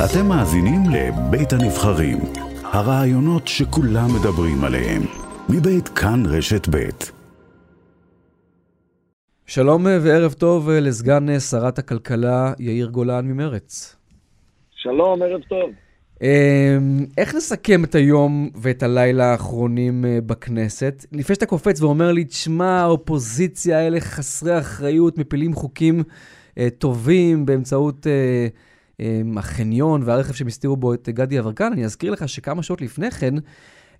אתם מאזינים לבית הנבחרים, הרעיונות שכולם מדברים עליהם, מבית כאן רשת בית. שלום וערב טוב לסגן שרת הכלכלה יאיר גולן ממרץ. שלום, ערב טוב. אמ, איך נסכם את היום ואת הלילה האחרונים אה, בכנסת? לפני שאתה קופץ ואומר לי, תשמע, האופוזיציה האלה חסרי אחריות, מפילים חוקים אה, טובים באמצעות אה, אה, החניון והרכב שהם הסתירו בו את גדי יברקן, אני אזכיר לך שכמה שעות לפני כן,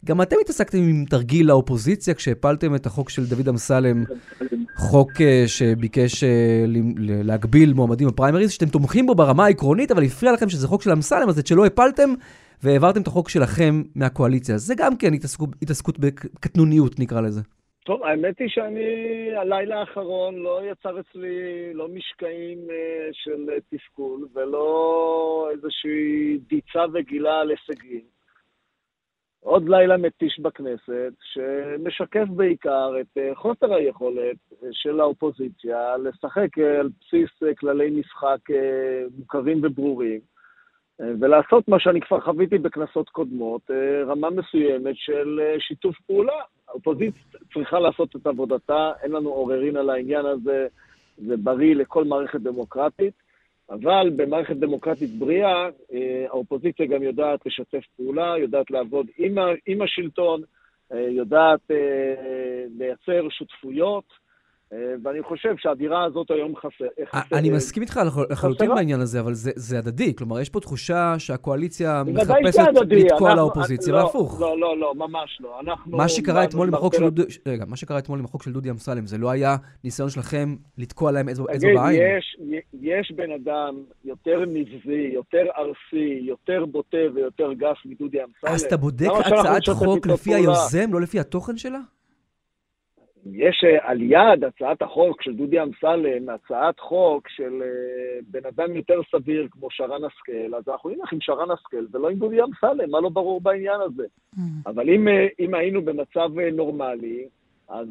גם אתם התעסקתם עם תרגיל לאופוזיציה כשהפלתם את החוק של דוד אמסלם, חוק uh, שביקש uh, להגביל מועמדים בפריימריז, שאתם תומכים בו ברמה העקרונית, אבל הפריע לכם שזה חוק של אמסלם, אז את שלא הפלתם והעברתם את החוק שלכם מהקואליציה. זה גם כן התעסקות, התעסקות בקטנוניות, נקרא לזה. טוב, האמת היא שאני, הלילה האחרון לא יצר אצלי לא משקעים uh, של תסכול ולא איזושהי דיצה וגילה על הישגים. עוד לילה מתיש בכנסת, שמשקף בעיקר את אה, חוסר היכולת אה, של האופוזיציה לשחק אה, על בסיס כללי משחק מוכרים וברורים, ולעשות מה שאני כבר חוויתי בכנסות קודמות, רמה מסוימת של שיתוף פעולה. האופוזיציה צריכה לעשות את עבודתה, אין לנו עוררין על העניין הזה, זה בריא לכל מערכת דמוקרטית. אבל במערכת דמוקרטית בריאה, אה, האופוזיציה גם יודעת לשתף פעולה, יודעת לעבוד עם, השלטון, אה, יודעת אה, לייצר שותפויות, ואני חושב שהדירה הזאת היום חסר. חסר אני מסכים איתך לחלוטין בעניין הזה, אבל זה, הדדי. כלומר, יש פה תחושה שהקואליציה מחפשת לתקוע לאופוזיציה, לא, והפוך. לא, לא, לא, ממש לא. מה שקרה אתמול עם החוק של דודי... אמסלם, זה לא היה ניסיון שלכם לתקוע להם אצבע בעין? יש, יש בן אדם יותר נבזי, יותר ארסי, יותר בוטה ויותר גס מדודי אמסלם. אז אתה בודק הצעת חוק לפי היוזם, לא לפי התוכן שלה? יש אה, על יד הצעת החוק של דודי אמסלם, הצעת חוק של אה, בן אדם יותר סביר כמו שרן השכל, אז אנחנו נלך עם שרן השכל ולא עם דודי אמסלם, מה לא ברור בעניין הזה? Mm. אבל אם, אה, אם היינו במצב נורמלי, אז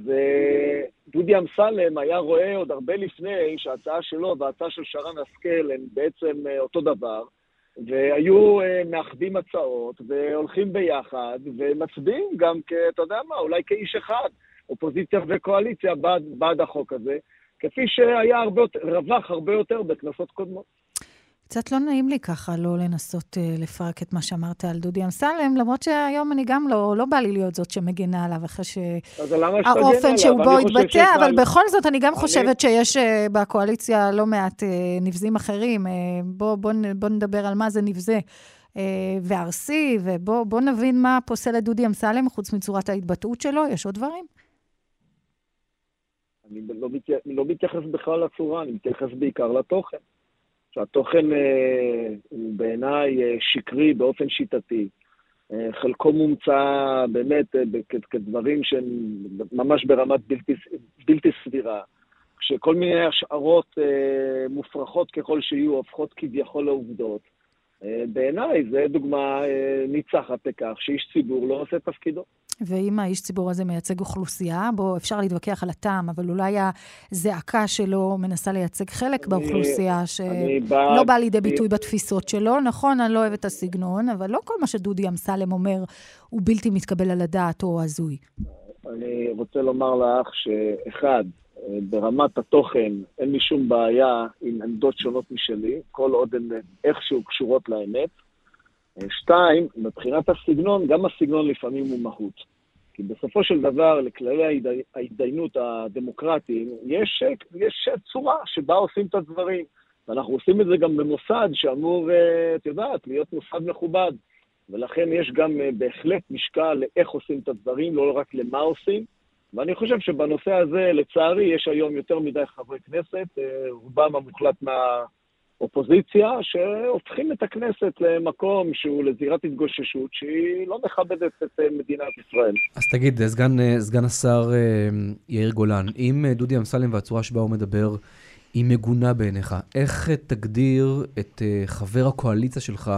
דודי אמסלם היה רואה עוד הרבה לפני שההצעה שלו וההצעה של שרן השכל הן בעצם אותו דבר, והיו מאחדים הצעות והולכים ביחד ומצביעים גם, אתה יודע מה, אולי כאיש אחד. אופוזיציה וקואליציה בעד, בעד החוק הזה, כפי שהיה הרבה יותר, רווח הרבה יותר בכנסות קודמות. קצת לא נעים לי ככה לא לנסות uh, לפרק את מה שאמרת על דודי אמסלם, למרות שהיום אני גם לא, לא בא לי להיות זאת שמגינה עליו אחרי שהאופן שהוא בו התבטא, אבל בכל זאת אני גם אני... חושבת שיש uh, בקואליציה לא מעט uh, נבזים אחרים. Uh, בואו בוא, בוא נדבר על מה זה נבזה. וארסי, ובואו נבין מה פוסל את דודי אמסלם, חוץ מצורת ההתבטאות שלו, יש עוד דברים? אני לא, מתייח, לא מתייחס בכלל לצורה, אני מתייחס בעיקר לתוכן. שהתוכן אה, הוא בעיניי אה, שקרי באופן שיטתי. אה, חלקו מומצא באמת אה, כדברים שהם ממש ברמת בלתי, בלתי סבירה. כשכל מיני השערות אה, מופרכות ככל שיהיו הופכות כביכול לעובדות. אה, בעיניי זו דוגמה אה, ניצחת לכך שאיש ציבור לא עושה תפקידו. ואם האיש ציבור הזה מייצג אוכלוסייה, בו אפשר להתווכח על הטעם, אבל אולי הזעקה שלו מנסה לייצג חלק באוכלוסייה שלא בא לידי ביטוי בתפיסות שלו. נכון, אני לא אוהבת את הסגנון, אבל לא כל מה שדודי אמסלם אומר הוא בלתי מתקבל על הדעת או הזוי. אני רוצה לומר לך שאחד, ברמת התוכן אין לי שום בעיה עם עמדות שונות משלי, כל עוד הן איכשהו קשורות לאמת. שתיים, מבחינת הסגנון, גם הסגנון לפעמים הוא מהות. כי בסופו של דבר, לכללי ההתדיינות הדמוקרטיים, יש, יש צורה שבה עושים את הדברים. ואנחנו עושים את זה גם במוסד שאמור, אה, את יודעת, להיות מוסד מכובד. ולכן יש גם אה, בהחלט משקל לאיך עושים את הדברים, לא רק למה עושים. ואני חושב שבנושא הזה, לצערי, יש היום יותר מדי חברי כנסת, אה, רובם המוחלט מהאופוזיציה, שהופכים את הכנסת למקום שהוא לזירת התגוששות שהיא לא מכבדת את אה, מדינת ישראל. אז תגיד, סגן, אה, סגן השר יאיר גולן, אם דודי אמסלם והצורה שבה הוא מדבר היא מגונה בעיניך, איך תגדיר את חבר הקואליציה שלך,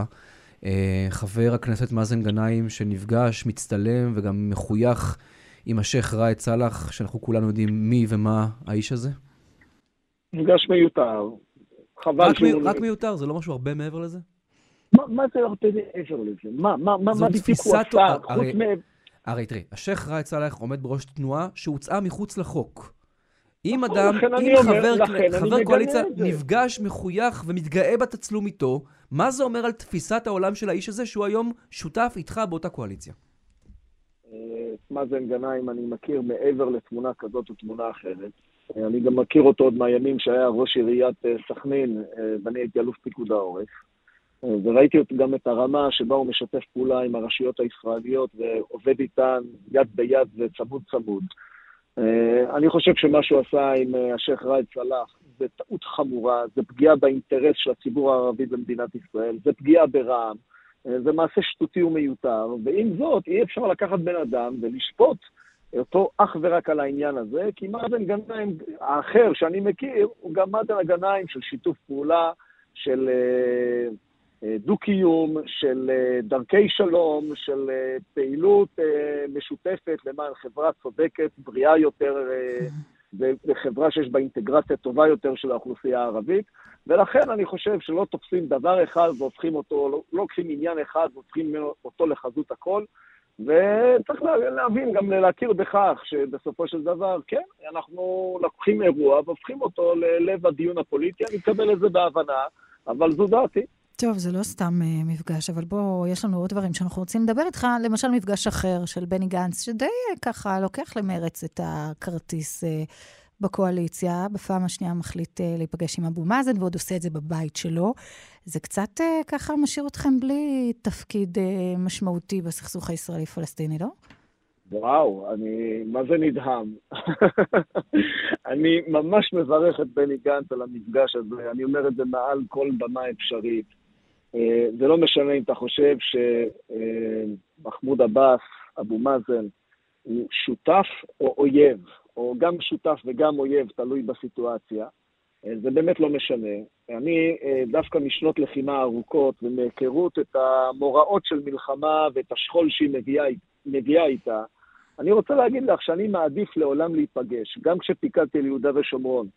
חבר הכנסת מאזן גנאים, שנפגש, מצטלם וגם מחוייך עם השייח' ראאד סאלח, שאנחנו כולנו יודעים מי ומה האיש הזה? מפגש מיותר. חבל רק שהוא... מי, רק מיותר? זה לא משהו הרבה מעבר לזה? מה זה הרבה מעבר לזה? מה, מה, מה, מה בדיוק הוא עשה? חוץ מ... הרי תראי, השייח' ראאד סאלח עומד בראש תנועה שהוצאה מחוץ לחוק. אם נכון, אדם, אם חבר, חבר קואליציה נפגש, מחוייך ומתגאה בתצלום איתו, מה זה אומר על תפיסת העולם של האיש הזה שהוא היום שותף איתך באותה קואליציה? את מאזן גנאים אני מכיר מעבר לתמונה כזאת או תמונה אחרת. אני גם מכיר אותו עוד מהימים שהיה ראש עיריית אה, סכנין, אה, ואני הייתי אלוף פיקוד העורף. אה, וראיתי גם את הרמה שבה הוא משתף פעולה עם הרשויות הישראליות ועובד איתן יד ביד וצמוד צמוד. אני חושב שמה שהוא עשה עם השייח' ראאד סלאח זה טעות חמורה, זה פגיעה באינטרס של הציבור הערבי במדינת ישראל, זה פגיעה ברע"מ, זה מעשה שטותי ומיותר, ועם זאת אי אפשר לקחת בן אדם ולשפוט אותו אך ורק על העניין הזה, כי מאזן גנאים האחר שאני מכיר הוא גם מאזן הגנאים של שיתוף פעולה, של אה, אה, דו-קיום, של אה, דרכי שלום, של פעילות משותפת למען חברה צודקת, בריאה יותר, וחברה שיש בה אינטגרציה טובה יותר של האוכלוסייה הערבית. ולכן אני חושב שלא תופסים דבר אחד והופכים אותו, לא, לא לוקחים עניין אחד והופכים אותו לחזות הכל. וצריך להבין, גם להכיר בכך שבסופו של דבר, כן, אנחנו לוקחים אירוע והופכים אותו ללב הדיון הפוליטי, אני מקבל את זה בהבנה, אבל זו דעתי. טוב, זה לא סתם uh, מפגש, אבל בוא, יש לנו עוד דברים שאנחנו רוצים לדבר איתך. למשל, מפגש אחר של בני גנץ, שדי uh, ככה לוקח למרץ את הכרטיס uh, בקואליציה, בפעם השנייה מחליט uh, להיפגש עם אבו מאזן, ועוד עושה את זה בבית שלו. זה קצת uh, ככה משאיר אתכם בלי תפקיד uh, משמעותי בסכסוך הישראלי-פלסטיני, לא? וואו, אני מה זה נדהם. אני ממש מברך את בני גנץ על המפגש הזה, אני אומר את זה מעל כל במה אפשרית. זה לא משנה אם אתה חושב שמחמוד עבאס, אבו מאזן, הוא שותף או אויב. או גם שותף וגם אויב, תלוי בסיטואציה. אה, זה באמת לא משנה. אני אה, דווקא משנות לחימה ארוכות ומהיכרות את המוראות של מלחמה ואת השכול שהיא מביאה, מביאה איתה, אני רוצה להגיד לך שאני מעדיף לעולם להיפגש, גם כשפיקדתי על יהודה ושומרון,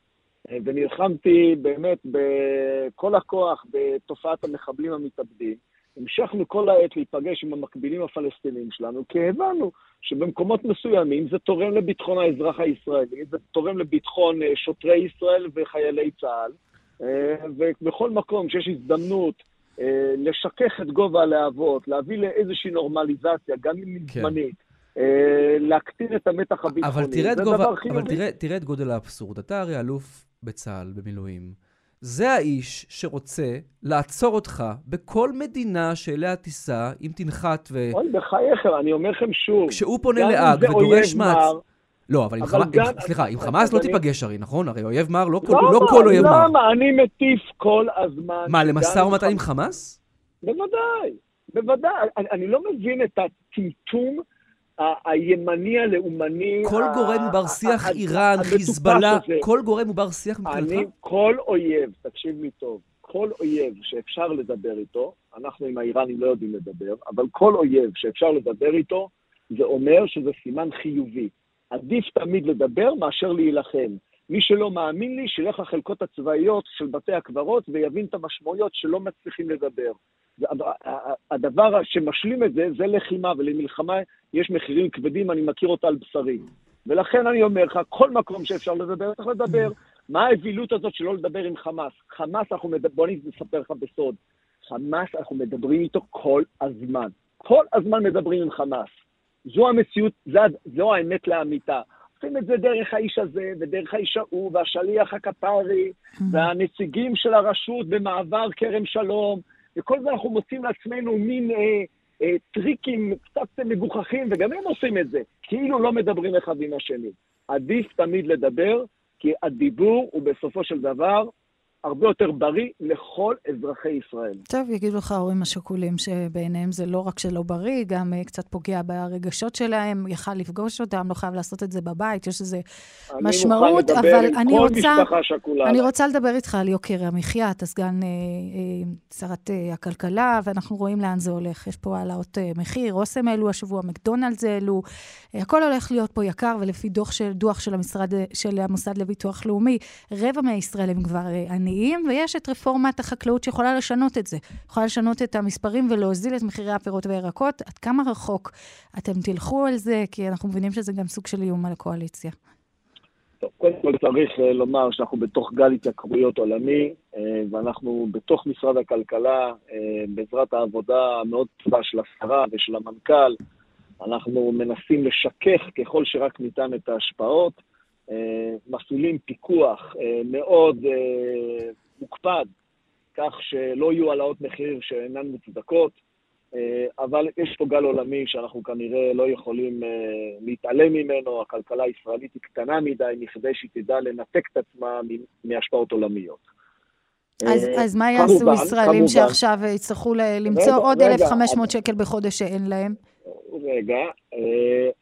אה, ונלחמתי באמת בכל הכוח בתופעת המחבלים המתאבדים, המשכנו כל העת להיפגש עם המקבילים הפלסטינים שלנו, כי הבנו שבמקומות מסוימים זה תורם לביטחון האזרח הישראלי, זה תורם לביטחון אה, שוטרי ישראל וחיילי צה"ל, אה, ובכל מקום שיש הזדמנות אה, לשכך את גובה הלהבות, להביא לאיזושהי נורמליזציה, גם אם היא כן. זמנית, להקטין את המתח הביטחוני, אבל תראה את, גובה, אבל תראה, תראה את גודל האבסורד. אתה הרי אלוף בצה"ל, במילואים. זה האיש שרוצה לעצור אותך בכל מדינה שאליה תיסע, אם תנחת ו... אוי, בחייך, אני אומר לכם שוב. כשהוא פונה לאג ודורש מעצ... לא, אבל עם חמאס, גם... סליחה, עם חמאס לא תיפגש הרי, נכון? הרי אויב מר, לא, לא, לא כל אויב מר. למה? אני מטיף כל הזמן. מה, למשא ומתן עם חמאס? בוודאי, בוודאי. אני לא מבין את הטמטום. הימני הלאומני... כל גורם הוא בר שיח איראן, חיזבאללה, כל גורם הוא בר שיח מבחינתך? אני, כל אויב, תקשיב לי טוב, כל אויב שאפשר לדבר איתו, אנחנו עם האיראנים לא יודעים לדבר, אבל כל אויב שאפשר לדבר איתו, זה אומר שזה סימן חיובי. עדיף תמיד לדבר מאשר להילחם. מי שלא מאמין לי, שילך לחלקות הצבאיות של בתי הקברות ויבין את המשמעויות שלא מצליחים לדבר. הדבר שמשלים את זה, זה לחימה, ולמלחמה יש מחירים כבדים, אני מכיר אותה על בשרי. ולכן אני אומר לך, כל מקום שאפשר לדבר, צריך לדבר. מה האווילות הזאת שלא לדבר עם חמאס? חמאס, אנחנו מדברים, בוא אני אספר לך בסוד. חמאס, אנחנו מדברים איתו כל הזמן. כל הזמן מדברים עם חמאס. זו המציאות, זו, זו האמת לאמיתה. עושים את זה דרך האיש הזה, ודרך האיש ההוא, והשליח הקטרי, והנציגים של הרשות במעבר כרם שלום, וכל זה אנחנו מוצאים לעצמנו מין אה, אה, טריקים קצת מגוחכים, וגם הם עושים את זה, כאילו לא מדברים אחד עם השני. עדיף תמיד לדבר, כי הדיבור הוא בסופו של דבר הרבה יותר בריא לכל אזרחי ישראל. טוב, יגידו לך ההורים השכולים שבעיניהם זה לא רק שלא בריא, גם uh, קצת פוגע ברגשות שלהם, יכל לפגוש אותם, לא חייב לעשות את זה בבית, יש איזה משמעות, אבל אני רוצה... אני רוצה לדבר איתך על יוקר המחיה, אתה סגן uh, uh, שרת uh, הכלכלה, ואנחנו רואים לאן זה הולך. יש פה העלאות uh, מחיר, אוסם העלו השבוע, מקדונלדס העלו, uh, הכל הולך להיות פה יקר, ולפי דוח של, דוח של, המשרד, של המוסד לביטוח לאומי, רבע מהישראלים כבר uh, עניים. ויש את רפורמת החקלאות שיכולה לשנות את זה. יכולה לשנות את המספרים ולהוזיל את מחירי הפירות והירקות. עד כמה רחוק אתם תלכו על זה? כי אנחנו מבינים שזה גם סוג של איום על הקואליציה. טוב, קודם כל צריך אה, לומר שאנחנו בתוך גל התייקרויות עולמי, אה, ואנחנו בתוך משרד הכלכלה, אה, בעזרת העבודה המאוד טובה של השרה ושל המנכ"ל, אנחנו מנסים לשכך ככל שרק ניתן את ההשפעות, מפעילים פיקוח מאוד מוקפד, כך שלא יהיו העלאות מחיר שאינן מוצדקות. אה, אבל יש פה גל עולמי שאנחנו כנראה לא יכולים אה, להתעלם ממנו, הכלכלה הישראלית היא קטנה מדי מכדי שהיא תדע לנתק את עצמה מהשפעות עולמיות. אז, אה, אז מה יעשו כמובן, ישראלים כמובן. שעכשיו יצטרכו למצוא רגע, עוד רגע, 1,500 שקל בחודש שאין להם? רגע,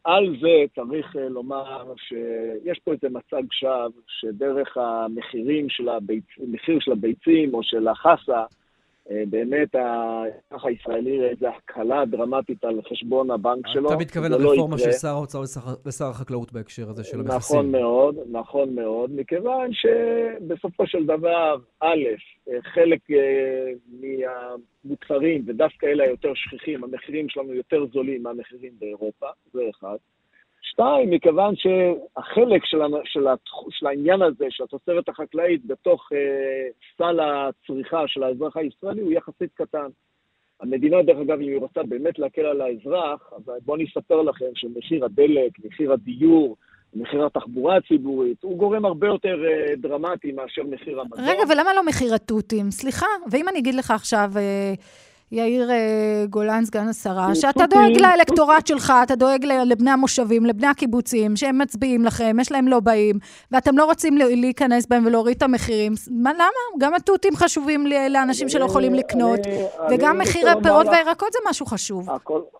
על זה צריך לומר שיש פה איזה מצג שווא שדרך המחירים של הביצ... המחיר של הביצים או של החסה, אה, באמת האזרח הישראלי ראה איזו הקלה דרמטית על חשבון הבנק שלו. אתה מתכוון לא לרפורמה של שר האוצר ושר החקלאות בהקשר הזה של המכסים. נכון מאוד, נכון מאוד, מכיוון שבסופו של דבר, א', אה, חלק אה, מהמוצרים, ודווקא אלה היותר שכיחים, המחירים שלנו יותר זולים מהמחירים באירופה, זה אחד. שתיים, מכיוון שהחלק של, של, של העניין הזה, של התוצרת החקלאית, בתוך אה, סל הצריכה של האזרח הישראלי הוא יחסית קטן. המדינה, דרך אגב, אם היא רוצה באמת להקל על האזרח, אז בואו אני אספר לכם שמחיר הדלק, מחיר הדיור, מחיר התחבורה הציבורית, הוא גורם הרבה יותר uh, דרמטי מאשר מחיר המזון. רגע, ולמה לא מחיר התותים? סליחה, ואם אני אגיד לך עכשיו... Uh... יאיר אה, גולן, סגן השרה, שאתה דואג לאלקטורט שלך, אתה דואג לבני המושבים, לבני הקיבוצים, שהם מצביעים לכם, יש להם לא באים, ואתם לא רוצים להיכנס בהם ולהוריד את המחירים. מה, למה? גם התותים חשובים לאנשים שלא יכולים לקנות, וגם מחירי פירות וירקות זה משהו חשוב.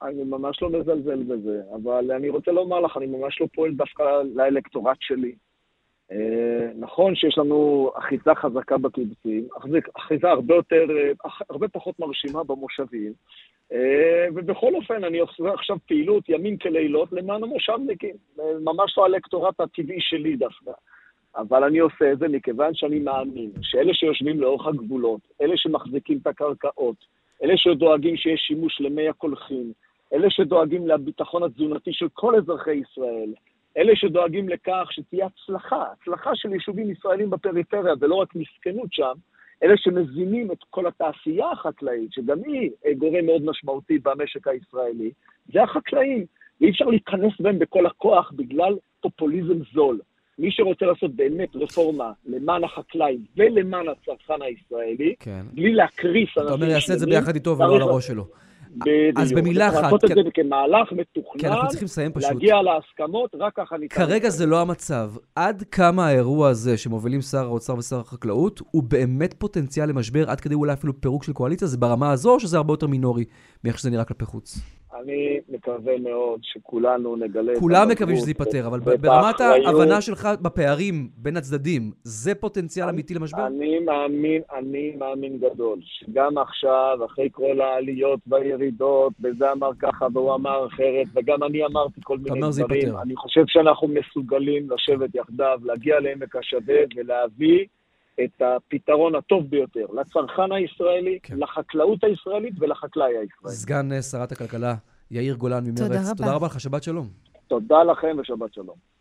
אני ממש לא מזלזל בזה, אבל אני רוצה לומר לך, אני ממש לא פועל דווקא לאלקטורט שלי. אה, נכון שיש לנו אחיזה חזקה בקיבוצים, אחיזה הרבה יותר, אה, הרבה פחות מרשימה במושבים, אה, ובכל אופן אני עושה עכשיו פעילות ימים כלילות למען המושבניקים, ממש לא האלקטורט הטבעי שלי דווקא. אבל אני עושה את זה מכיוון שאני מאמין שאלה שיושבים לאורך הגבולות, אלה שמחזיקים את הקרקעות, אלה שדואגים שיש שימוש למי הקולחים, אלה שדואגים לביטחון התזונתי של כל אזרחי ישראל, אלה שדואגים לכך שתהיה הצלחה, הצלחה של יישובים ישראלים בפריפריה, ולא רק מסכנות שם, אלה שמזינים את כל התעשייה החקלאית, שגם היא גורם מאוד משמעותי במשק הישראלי, זה החקלאים. ואי אפשר להיכנס בהם בכל הכוח בגלל פופוליזם זול. מי שרוצה לעשות באמת רפורמה למען החקלאי ולמען הצרכן הישראלי, כן. בלי להקריס אנשים... אתה אומר, יעשה את זה ביחד איתו ולא על הראש שלו. בדיוק. אז במילה אחת... לעשות את זה כמהלך מתוכנן, כי אנחנו צריכים לסיים פשוט. להגיע להסכמות, רק ככה ניתן. כרגע זה לא המצב. עד כמה האירוע הזה שמובילים שר האוצר ושר החקלאות, הוא באמת פוטנציאל למשבר, עד כדי אולי אפילו פירוק של קואליציה? זה ברמה הזו, או שזה הרבה יותר מינורי מאיך שזה נראה כלפי חוץ? אני מקווה מאוד שכולנו נגלה... כולם מקווים שזה ייפתר, אבל ברמת ההבנה שלך בפערים בין הצדדים, זה פוטנציאל אמיתי למשבר? אני מאמין, אני מאמין גדול, שגם עכשיו, אחרי כל העליות והירידות, וזה אמר ככה והוא אמר אחרת, וגם אני אמרתי כל מיני דברים, אני חושב שאנחנו מסוגלים לשבת יחדיו, להגיע לעמק השדה ולהביא את הפתרון הטוב ביותר לצרכן הישראלי, כן. לחקלאות הישראלית ולחקלאי הישראלי. סגן שרת הכלכלה יאיר גולן ממרץ, תודה רבה. תודה רבה לך, שבת שלום. תודה לכם ושבת שלום.